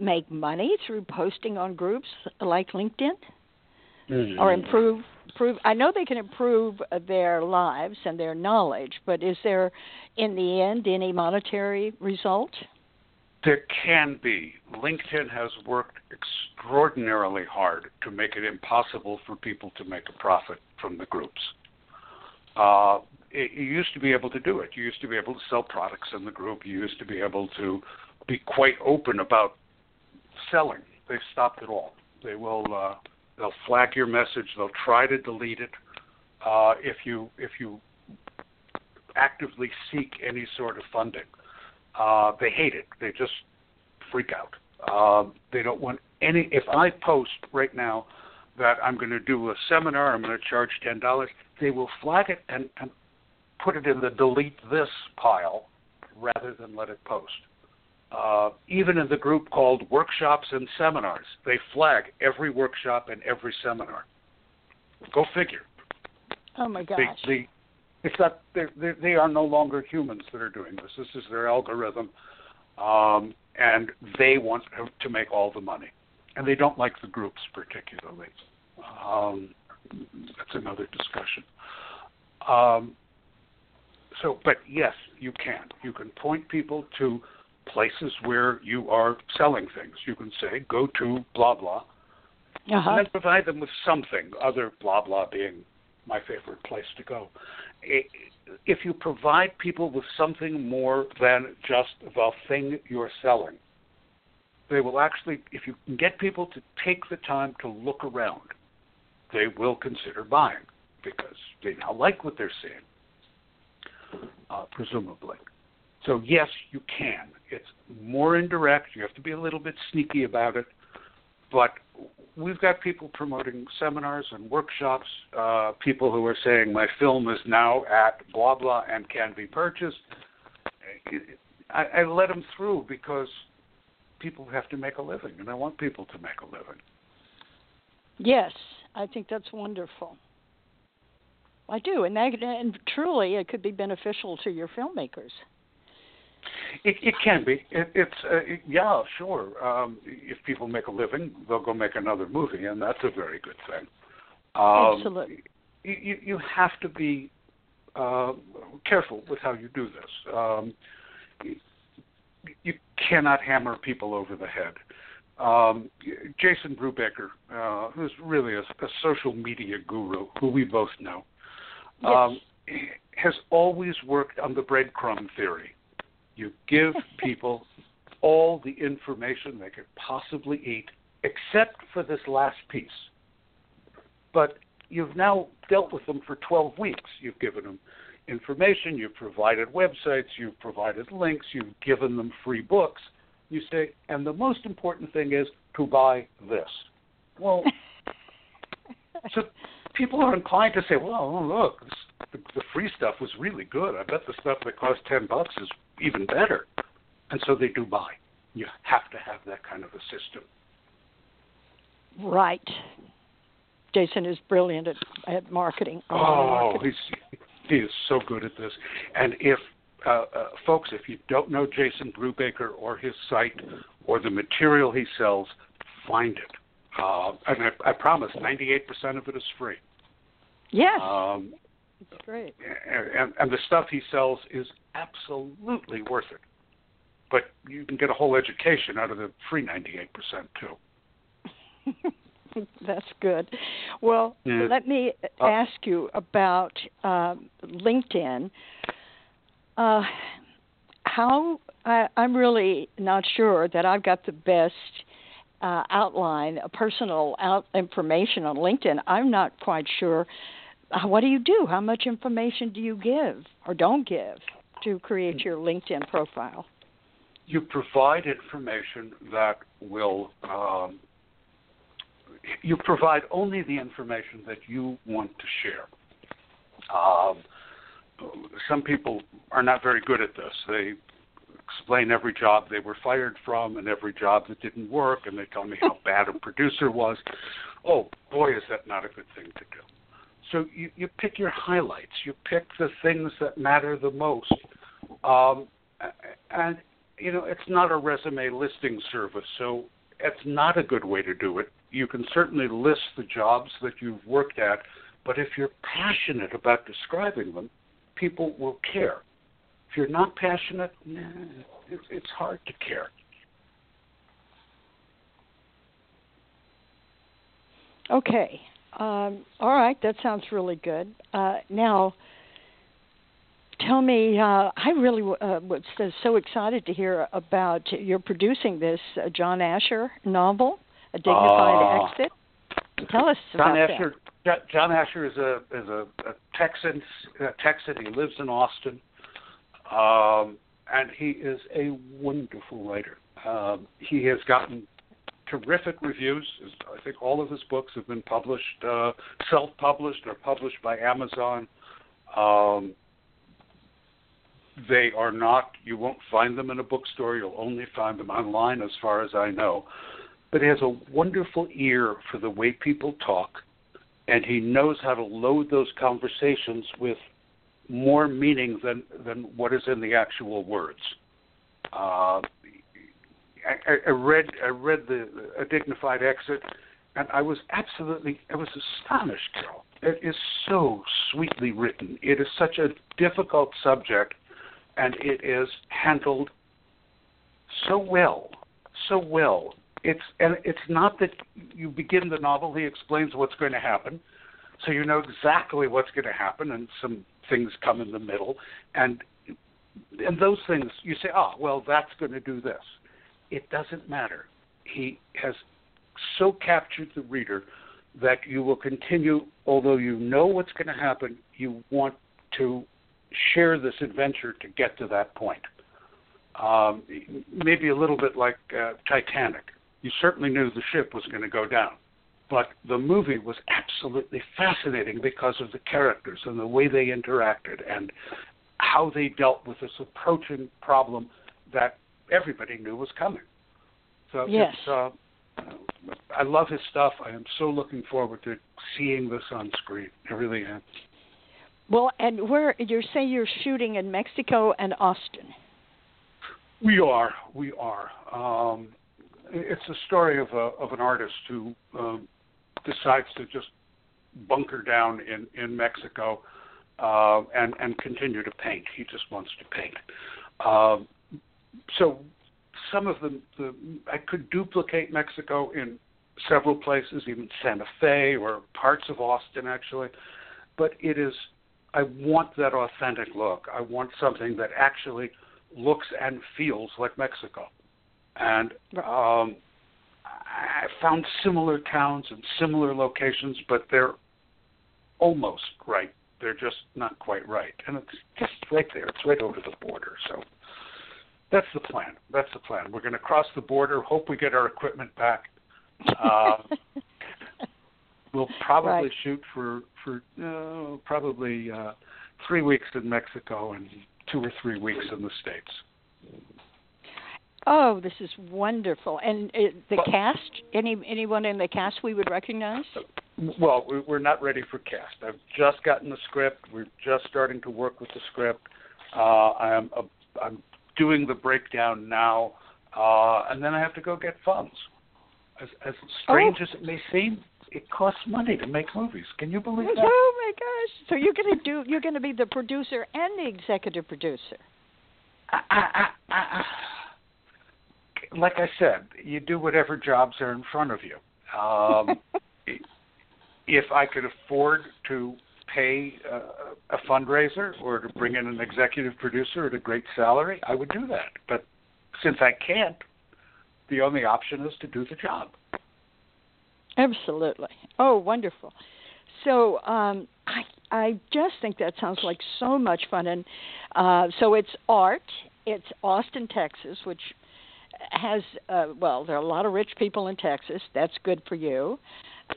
make money through posting on groups like LinkedIn, mm-hmm. or improve improve i know they can improve their lives and their knowledge but is there in the end any monetary result? There can be. Linkedin has worked extraordinarily hard to make it impossible for people to make a profit from the groups. Uh, it, you used to be able to do it. You used to be able to sell products in the group. You used to be able to be quite open about selling. They've stopped it all. They will uh, They'll flag your message. They'll try to delete it. Uh, if you if you actively seek any sort of funding, uh, they hate it. They just freak out. Uh, they don't want any. If I post right now that I'm going to do a seminar, I'm going to charge ten dollars. They will flag it and, and put it in the delete this pile rather than let it post. Uh, even in the group called Workshops and Seminars, they flag every workshop and every seminar. Go figure. Oh my gosh. It's not they're, they're, they are no longer humans that are doing this. This is their algorithm, um, and they want to make all the money, and they don't like the groups particularly. Um, that's another discussion. Um, so, but yes, you can. You can point people to places where you are selling things. You can say, go to blah blah, uh-huh. and then provide them with something. Other blah blah being my favorite place to go. If you provide people with something more than just the thing you're selling, they will actually, if you can get people to take the time to look around, they will consider buying because they now like what they're seeing, uh, presumably. So yes, you can. It's more indirect. You have to be a little bit sneaky about it, but we've got people promoting seminars and workshops. Uh, people who are saying my film is now at blah blah and can be purchased. I, I let them through because people have to make a living, and I want people to make a living. Yes, I think that's wonderful. I do, and that, and truly, it could be beneficial to your filmmakers. It, it can be. It, it's uh, yeah, sure. Um, if people make a living, they'll go make another movie, and that's a very good thing. Um, Absolutely. You, you have to be uh, careful with how you do this. Um, you cannot hammer people over the head. Um, Jason Brubaker, uh, who's really a, a, social media guru, who we both know, yes. um, has always worked on the breadcrumb theory. You give people all the information they could possibly eat, except for this last piece. But you've now dealt with them for 12 weeks. You've given them information, you've provided websites, you've provided links, you've given them free books. You say, and the most important thing is to buy this. Well, so people are inclined to say, well, look, the, the free stuff was really good. I bet the stuff that cost 10 bucks is even better. And so they do buy. You have to have that kind of a system. Right. Jason is brilliant at, at marketing. Oh, he's he is so good at this. And if uh, uh, folks, if you don't know Jason Brubaker or his site or the material he sells, find it. Uh, and I, I promise, 98% of it is free. Yes. Um, it's great. And, and the stuff he sells is absolutely worth it. But you can get a whole education out of the free 98% too. That's good. Well, yeah. let me uh, ask you about uh, LinkedIn. Uh, how I, I'm really not sure that I've got the best uh, outline, personal out information on LinkedIn. I'm not quite sure. What do you do? How much information do you give or don't give to create your LinkedIn profile? You provide information that will um, you provide only the information that you want to share. Um, some people are not very good at this. They explain every job they were fired from and every job that didn't work, and they tell me how bad a producer was. Oh, boy, is that not a good thing to do. So you, you pick your highlights, you pick the things that matter the most. Um, and, you know, it's not a resume listing service, so it's not a good way to do it you can certainly list the jobs that you've worked at, but if you're passionate about describing them, people will care. If you're not passionate, nah, it's, it's hard to care. Okay. Um, all right, that sounds really good. Uh, now, tell me, uh, I really uh, was so excited to hear about you're producing this uh, John Asher novel a dignified uh, exit. Tell us John about Asher, that. John Asher is a is a, a Texan. A Texan. He lives in Austin, um, and he is a wonderful writer. Um, he has gotten terrific reviews. I think all of his books have been published, uh, self-published or published by Amazon. Um, they are not. You won't find them in a bookstore. You'll only find them online, as far as I know but he has a wonderful ear for the way people talk, and he knows how to load those conversations with more meaning than than what is in the actual words. Uh, I, I read I read the a dignified exit, and I was absolutely I was astonished, Carole. It is so sweetly written. It is such a difficult subject, and it is handled so well, so well it's and it's not that you begin the novel. He explains what's going to happen, so you know exactly what's going to happen, and some things come in the middle, and and those things you say, oh well, that's going to do this. It doesn't matter. He has so captured the reader that you will continue, although you know what's going to happen. You want to share this adventure to get to that point. Um, maybe a little bit like uh, Titanic you certainly knew the ship was going to go down. But the movie was absolutely fascinating because of the characters and the way they interacted and how they dealt with this approaching problem that everybody knew was coming. So yes. it's, uh, I love his stuff. I am so looking forward to seeing this on screen. I really am. Well, and where you say you're shooting in Mexico and Austin? We are. We are. Um, it's a story of a of an artist who um, decides to just bunker down in in Mexico uh, and and continue to paint. He just wants to paint. Um, so some of the, the I could duplicate Mexico in several places, even Santa Fe or parts of Austin, actually. But it is, I want that authentic look. I want something that actually looks and feels like Mexico. And um, I found similar towns and similar locations, but they're almost right. They're just not quite right. And it's just right there. It's right over the border. So that's the plan. That's the plan. We're going to cross the border, hope we get our equipment back. Um, we'll probably Right. shoot for for uh, probably uh, three weeks in Mexico and two or three weeks in the states. Oh, this is wonderful. And uh, the Well- cast, any anyone in the cast we would recognize? Well, we- we're not ready for cast. I've just gotten the script. We're just starting to work with the script. Uh, I'm uh, I'm doing the breakdown now, uh, and then I have to go get funds. As, as strange Oh. as it may seem, it costs money to make movies. Can you believe that? Oh my gosh! So you're going to do you're going to be the producer and the executive producer. I, I, I, I, like I said, you do whatever jobs are in front of you. Um, if I could afford to pay uh, a fundraiser or to bring in an executive producer at a great salary, I would do that. But since I can't, the only option is to do the job. Absolutely. Oh, wonderful. So um, I I just think that sounds like so much fun. And uh, so it's art. It's Austin, Texas, which has uh, well, there are a lot of rich people in Texas. That's good for you.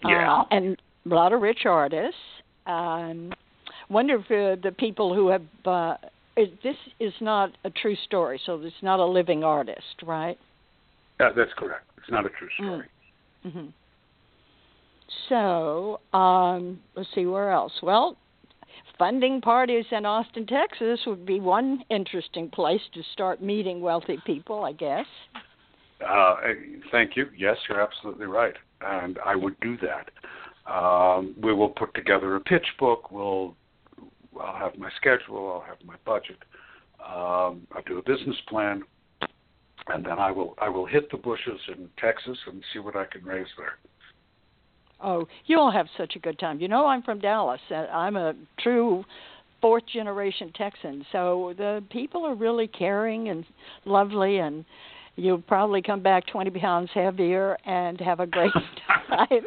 Yeah. Uh, and a lot of rich artists. Um, wonder if uh, the people who have uh, is, this is not a true story, so it's not a living artist, right? Uh, that's correct. It's not a true story. hmm So, um, let's see where else. Well, funding parties in Austin, Texas would be one interesting place to start meeting wealthy people, I guess. Uh, thank you. Yes, you're absolutely right, and I would do that. Um, we will put together a pitch book. We'll, I'll have my schedule. I'll have my budget. Um, I'll do a business plan, and then I will I will hit the bushes in Texas and see what I can raise there. Oh, you'll have such a good time. You know, I'm from Dallas. and I'm a true fourth generation Texan, so the people are really caring and lovely, and you'll probably come back 20 pounds heavier and have a great time.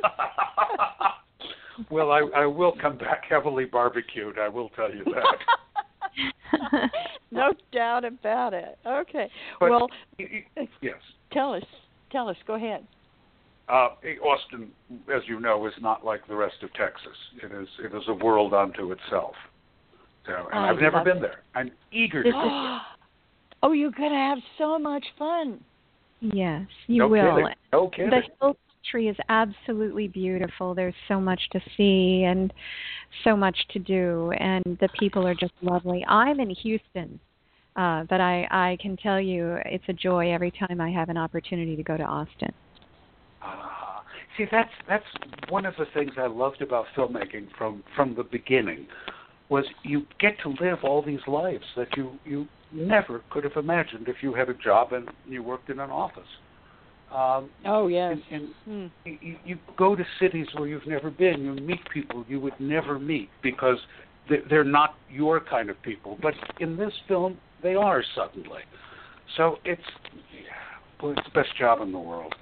well, I, I will come back heavily barbecued. I will tell you that. no doubt about it. Okay. But- well, yes. tell us. Tell us. Go ahead. Uh, Austin, as you know, is not like the rest of Texas. It is it is a world unto itself. So, and I I've never been it. there. I'm eager to go. oh, you're going to have so much fun. Yes, you no will. Kidding. No kidding. The hill country is absolutely beautiful. There's so much to see and so much to do, and the people are just lovely. I'm in Houston, uh, but I, I can tell you it's a joy every time I have an opportunity to go to Austin. Ah, see, that's that's one of the things I loved about filmmaking from from the beginning, was you get to live all these lives that you you never could have imagined if you had a job and you worked in an office. Um, Oh, yes. and, and Hmm. you, you go to cities where you've never been. You meet people you would never meet because they- they're not your kind of people. But in this film, they are suddenly. So it's, well, it's the best job in the world.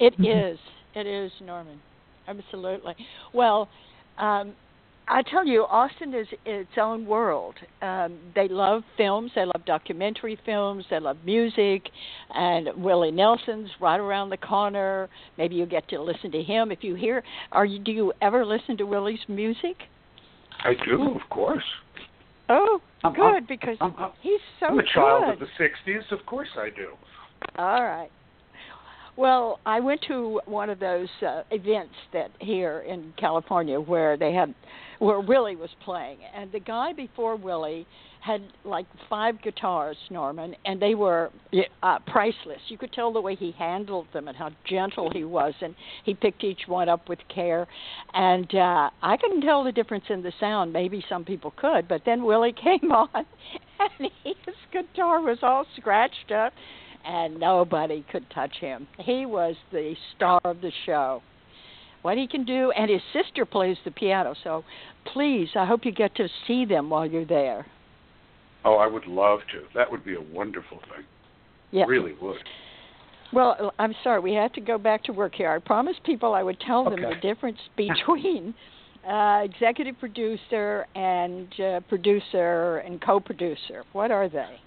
It is. It is, Norman. Absolutely. Well, um, I tell you, Austin is its own world. Um, they love films. They love documentary films. They love music. And Willie Nelson's right around the corner. Maybe you get to listen to him. If you hear, are you? Do you ever listen to Willie's music? I do, of course. Oh, I'm- good, I'm- because I'm, I'm, he's so I'm a child good. of the '60s. Of course, I do. All right. Well, I went to one of those uh, events that here in California where they had where Willie was playing, and the guy before Willie had like five guitars, Norman, and they were uh, priceless. You could tell the way he handled them and how gentle he was, and he picked each one up with care. And uh, I couldn't tell the difference in the sound. Maybe some people could, but then Willie came on, and his guitar was all scratched up and nobody could touch him. He was the star of the show. What he can do, and his sister plays the piano. So, please, I hope you get to see them while you're there. Oh, I would love to. That would be a wonderful thing. Yeah. Really would. Well, I'm sorry, we have to go back to work here. I promised people I would tell them Okay. the difference between uh, executive producer and uh, producer and co-producer. What are they?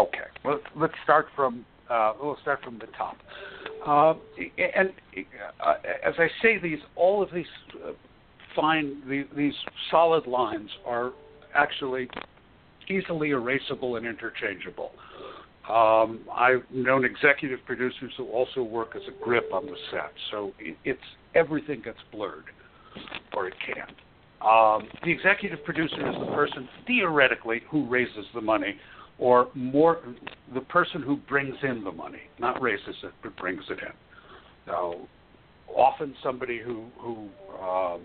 Okay. Let's let's start from uh, we'll start from the top. Uh, and uh, as I say these, all of these uh, fine the, these solid lines are actually easily erasable and interchangeable. Um, I've known executive producers who also work as a grip on the set, so it, it's everything gets blurred, or it can. Um, the executive producer is the person theoretically who raises the money, or more the person who brings in the money, not raises it, but brings it in. Now, often somebody who who uh,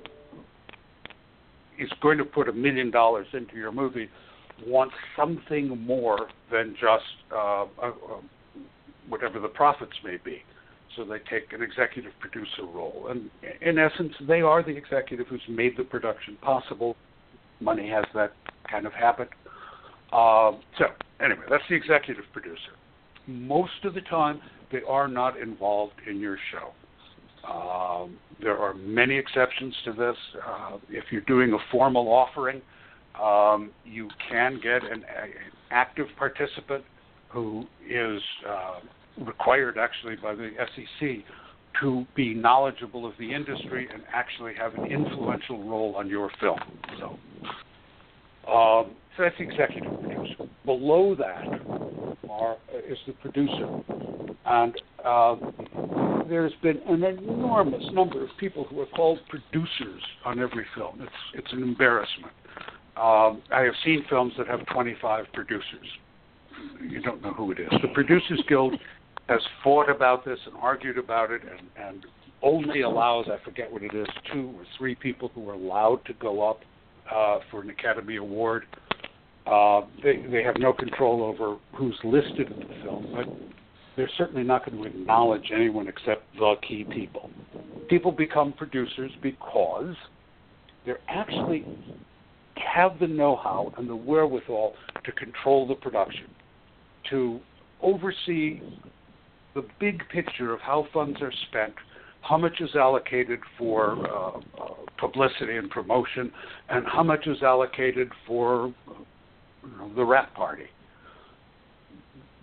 is going to put a million dollars into your movie wants something more than just uh, uh, whatever the profits may be. So they take an executive producer role, and in essence, they are the executive who's made the production possible. Money has that kind of habit. Um, so anyway, that's the executive producer. Most of the time, they are not involved in your show. Um, there are many exceptions to this. Uh, if you're doing a formal offering, um, you can get an, an active participant who is uh, required actually by the SEC to be knowledgeable of the industry and actually have an influential role on your film. So, um, so that's the executive producer. Below that are, is the producer, and uh, there's been an enormous number of people who are called producers on every film. It's it's an embarrassment. Um, I have seen films that have 25 producers. You don't know who it is. The Producers Guild has fought about this and argued about it, and, and only allows I forget what it is two or three people who are allowed to go up uh, for an Academy Award. Uh, they they have no control over who's listed in the film, but they're certainly not going to acknowledge anyone except the key people. People become producers because they're actually have the know-how and the wherewithal to control the production, to oversee the big picture of how funds are spent, how much is allocated for uh, uh, publicity and promotion, and how much is allocated for you know, the wrap party.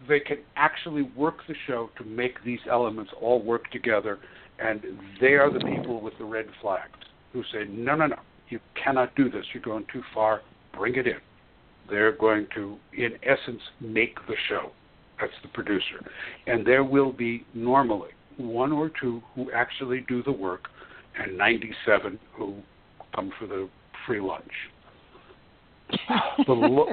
They can actually work the show to make these elements all work together, and they are the people with the red flags who say, no, no, no, you cannot do this. You're going too far. Bring it in. They're going to, in essence, make the show. That's the producer. And there will be normally one or two who actually do the work and 97 who come for the free lunch. the lo-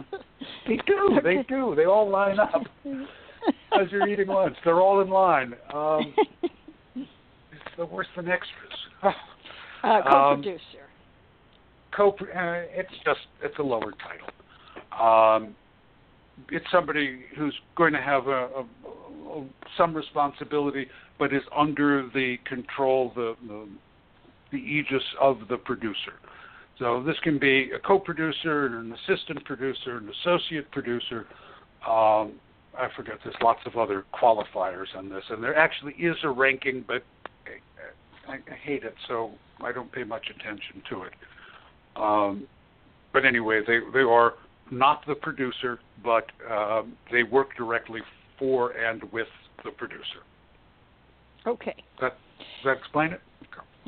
they do. They do. They all line up as you're eating lunch. They're all in line. Um, it's the worse than extras. Uh, co-producer. co uh, it's just it's a lower title. Um, it's somebody who's going to have a, a, some responsibility, but is under the control, the, the the aegis of the producer. So this can be a co-producer, an assistant producer, an associate producer. Um, I forget. There's lots of other qualifiers on this, and there actually is a ranking, but I, I hate it, so I don't pay much attention to it. Um, but anyway, they they are not the producer, but uh, they work directly for and with the producer. Okay. That does that explain it?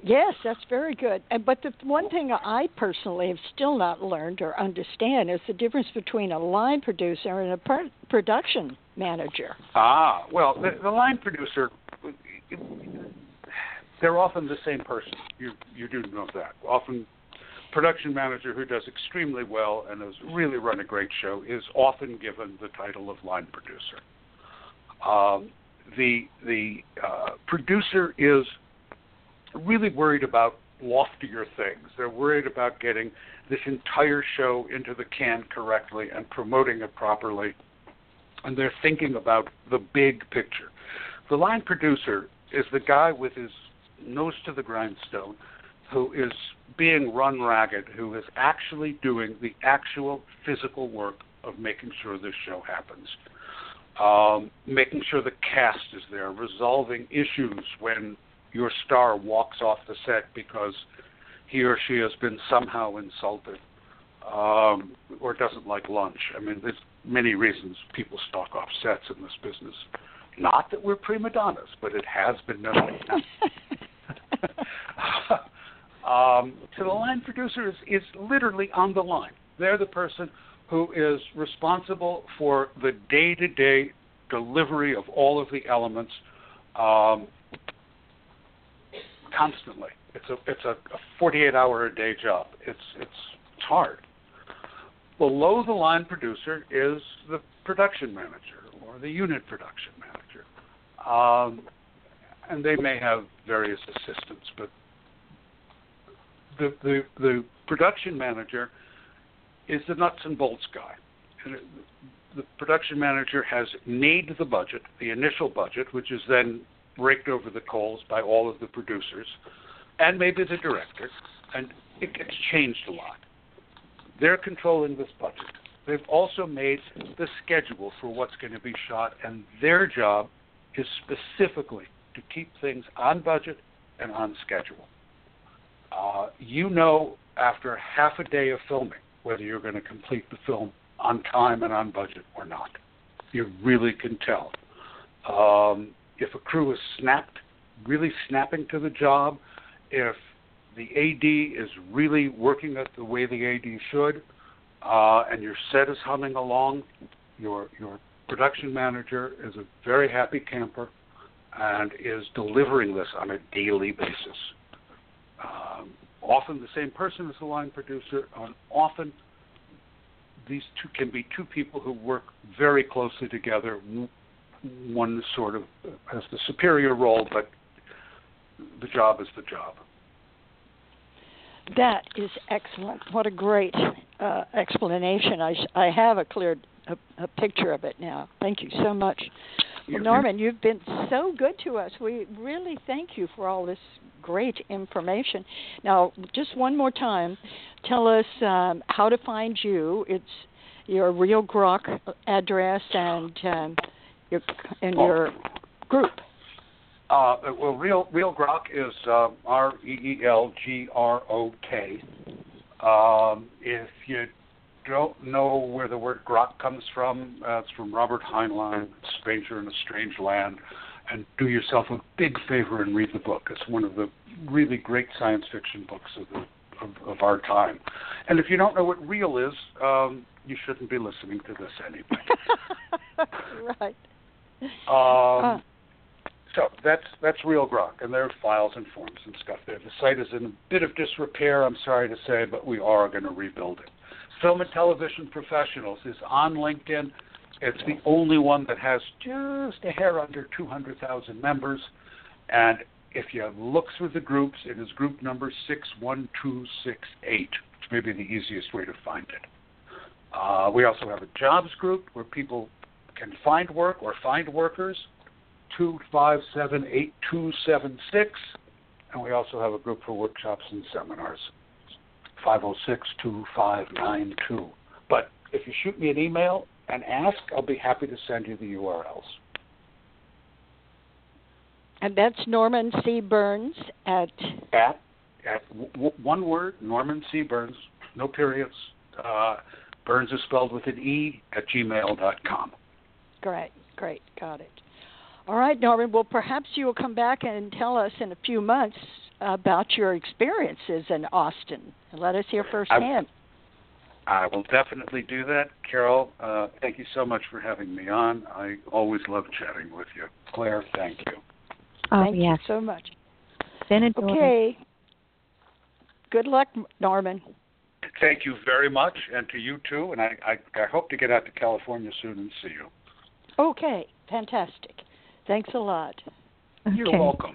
Yes, that's very good. And, but the one thing I personally have still not learned or understand is the difference between a line producer and a per- production manager. Ah, well, the, the line producer, they're often the same person. You you do know that. Often, production manager who does extremely well and has really run a great show is often given the title of line producer. Um, the the uh, producer is really worried about loftier things. They're worried about getting this entire show into the can correctly and promoting it properly. and they're thinking about the big picture. The line producer is the guy with his nose to the grindstone who is being run ragged, who is actually doing the actual physical work of making sure this show happens. Um, making sure the cast is there, resolving issues when your star walks off the set because he or she has been somehow insulted um, or doesn't like lunch. I mean, there's many reasons people stalk off sets in this business. Not that we're prima donnas, but it has been known. um, so the line producer is, is literally on the line. They're the person who is responsible for the day-to-day delivery of all of the elements um, constantly. It's a it's a, a 48 hour a day job. It's it's it's hard. Below the line producer is the production manager or the unit production manager, um, and they may have various assistants, but the the the production manager is the nuts and bolts guy. The production manager has made the budget, the initial budget, which is then raked over the coals by all of the producers and maybe the director, and it gets changed a lot. They're controlling this budget. They've also made the schedule for what's going to be shot, and their job is specifically to keep things on budget and on schedule. Uh, you know, after half a day of filming, whether you're going to complete the film on time and on budget or not. You really can tell. Um, if a crew is snapped, really snapping to the job, if the AD is really working it the way the AD should, uh, and your set is humming along, your your production manager is a very happy camper and is delivering this on a daily basis. Um, often the same person as the line producer, and often these two can be two people who work very closely together. One sort of has the superior role, but the job is the job. That is excellent. What a great uh, explanation. I, I have a clear a, a picture of it now. Thank you so much. Well, Norman, you've been so good to us. We really thank you for all this great information. Now, just one more time, tell us um, how to find you. It's your ReelGrok address and um, your and your group. Uh, well, real ReelGrok is uh, R E E L G R O K. Um, if you don't know where the word grok comes from, uh, it's from Robert Heinlein, Stranger in a Strange Land. And do yourself a big favor and read the book. It's one of the really great science fiction books of, the, of, of our time. And if you don't know what real is, um, you shouldn't be listening to this anyway. right. Um, so that's that's ReelGrok, and there are files and forms and stuff there. The site is in a bit of disrepair, I'm sorry to say, but we are going to rebuild it. Film and Television Professionals is on LinkedIn. It's the only one that has just a hair under 200,000 members. And if you look through the groups, it is group number 61268, which may be the easiest way to find it. Uh, we also have a jobs group where people can find work or find workers, 257 8276. And we also have a group for workshops and seminars, 506 2592. But if you shoot me an email and ask, I'll be happy to send you the URLs. And that's Norman C. Berns at at at w- one word, Norman C. Berns, no periods. Uh, Berns is spelled with an E at gmail.com. Great, great, got it. All right, Norman. Well, perhaps you will come back and tell us in a few months about your experiences in Austin let us hear firsthand. I, I will definitely do that, Carole. Uh, thank you so much for having me on. I always love chatting with you. Claire, thank you. Oh, Thank yes. you so much. Been a joy. Okay. Good luck, Norman. Thank you very much, and to you too. And I, I, I hope to get out to California soon and see you. Okay, fantastic. Thanks a lot. You're welcome.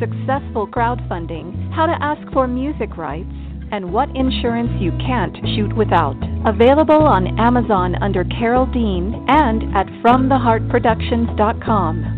successful crowdfunding, how to ask for music rights, and what insurance you can't shoot without. Available on Amazon under Carole Dean and at FromTheHeartProductions.com.